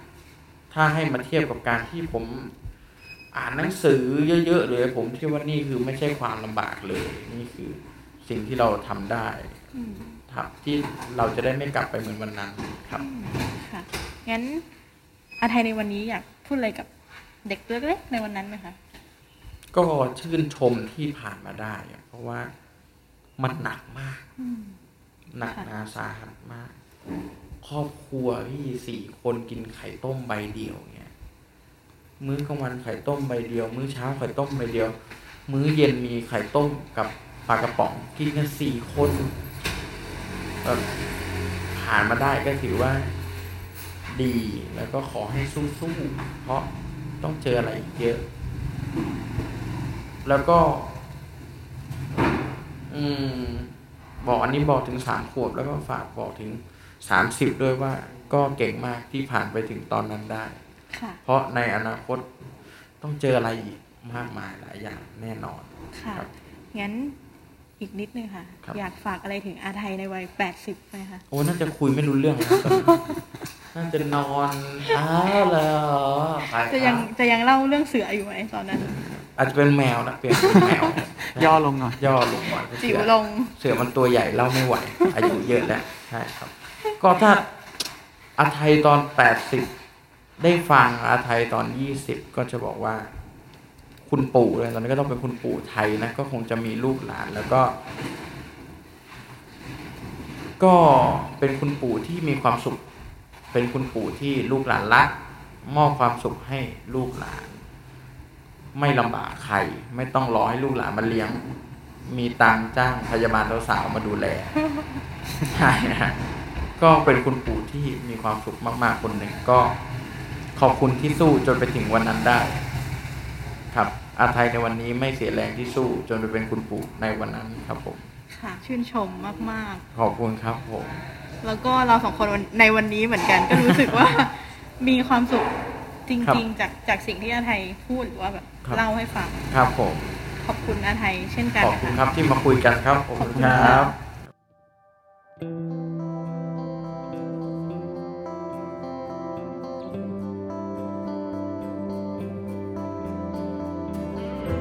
Speaker 1: ถ้าให้มาเทียบกับการที่ผม อ่านหนังสือเยอะๆเลยผมคิดว่านี่คือไม่ใช่ความลำบากเลย นี่คือสิ่งที่เราทำได้
Speaker 4: อืม
Speaker 1: ครับที่เราจะได้ไม่กลับไปเหมือนวันนั้นครับ
Speaker 4: ค่ะงั้นอาไทยในวันนี้อยากพูดอะไรกับเด็กเล็กๆในวันนั้นไหมคะ
Speaker 1: ก็ชื่นชมที่ผ่านมาได้อะเพราะว่ามันหนักมาก
Speaker 4: อืม
Speaker 1: หนัก
Speaker 4: ค่ะ
Speaker 1: หนาสาหัสมาก ครอบครัวพี่สี่คนกินไข่ต้มใบเดียวเนี่ย มื้อกลางวันไข่ต้มใบเดียว มื้อเช้าไข่ต้มใบเดียว มื้อเย็นมีไข่ต้มกับปลากระป๋องกินกันสี่คนแบบผ่านมาได้ก็ถือว่าดีแล้วก็ขอให้สู้ๆเพราะต้องเจออะไรเยอะ แล้วก็ อืม บอกอันนี้บอกถึงสามขวบแล้วก็ฝากบอกถึงสามสิบด้วยว่าก็เก่งมากที่ผ่านไปถึงตอนนั้นได้ เพราะในอนาคตต้องเจออะไรอีกมากมายหลายอย่างแน่นอน
Speaker 4: ค่ะ
Speaker 1: ครับ
Speaker 4: งั้นอีกนิดนึงค่ะ
Speaker 1: ครับ
Speaker 4: อยากฝากอะไรถึงอาไทยในวัยแปดสิบไหมคะ
Speaker 1: โอ้น่าจะคุยไม่รู้เรื่องนะตอนนี้น่าจะนอนอ้าวเลยเหรอไป
Speaker 4: จะยังจะยังเล่าเรื่องเสืออยู่ไหมตอนนั้น
Speaker 1: อาจจะเป็นแมวนะเปลี่ยนเป็นแมว
Speaker 5: ย่อลงหน่อย
Speaker 1: ย่อลงมา
Speaker 4: จิ๋วลง
Speaker 1: เสือมันตัวใหญ่เล่าไม่ไหว อายุเยอะแล้วใช่ครับ ก็ถ้าอาไทยตอนแปดสิบ ได้ฟังอาไทยตอนยี่สิบก็จะบอกว่า คุณปู่เลยตอนนี้ก็ต้องเป็นคุณปู่ไทยนะก็คงจะมีลูกหลานแล้วก็ ก็เป็นคุณปู่ที่มีความสุข เป็นคุณปู่ที่ลูกหลานรักมอบความสุขให้ลูกหลาน ไม่ลำบากใครไม่ต้องรอให้ลูกหลานมาเลี้ยง มีตังจ้างพยาบาลสาวมาดูแลใช่ฮะก็เป็นคุณปู่ที่มีความสุขมาก ๆ คนหนึ่งก็ ขอบคุณที่สู้จนไปถึงวันนั้นได้ ครับ อาไทยในวันนี้ไม่เสียแรงที่สู้จนไปเป็นคุณปู่ในวันนั้นครับผม
Speaker 4: ค่ะ ชื่นชมมาก
Speaker 1: ขอบคุณครับผม
Speaker 4: ๆ แล้วก็เราสองคนวันในวันนี้เหมือนกัน ก็รู้สึกว่า มีความสุขจริง ๆ จากจากสิ่งที่อาไทยพูดหรือว่าแบบ
Speaker 1: ครับ
Speaker 4: เล่าให้ฟัง
Speaker 1: ครับผม
Speaker 4: ขอบคุณอาไทยเช่นกัน
Speaker 1: ขอบ
Speaker 4: นะ
Speaker 1: คุณ
Speaker 4: คะ
Speaker 1: ครับที่มาคุยกันครับขอบคุณครับ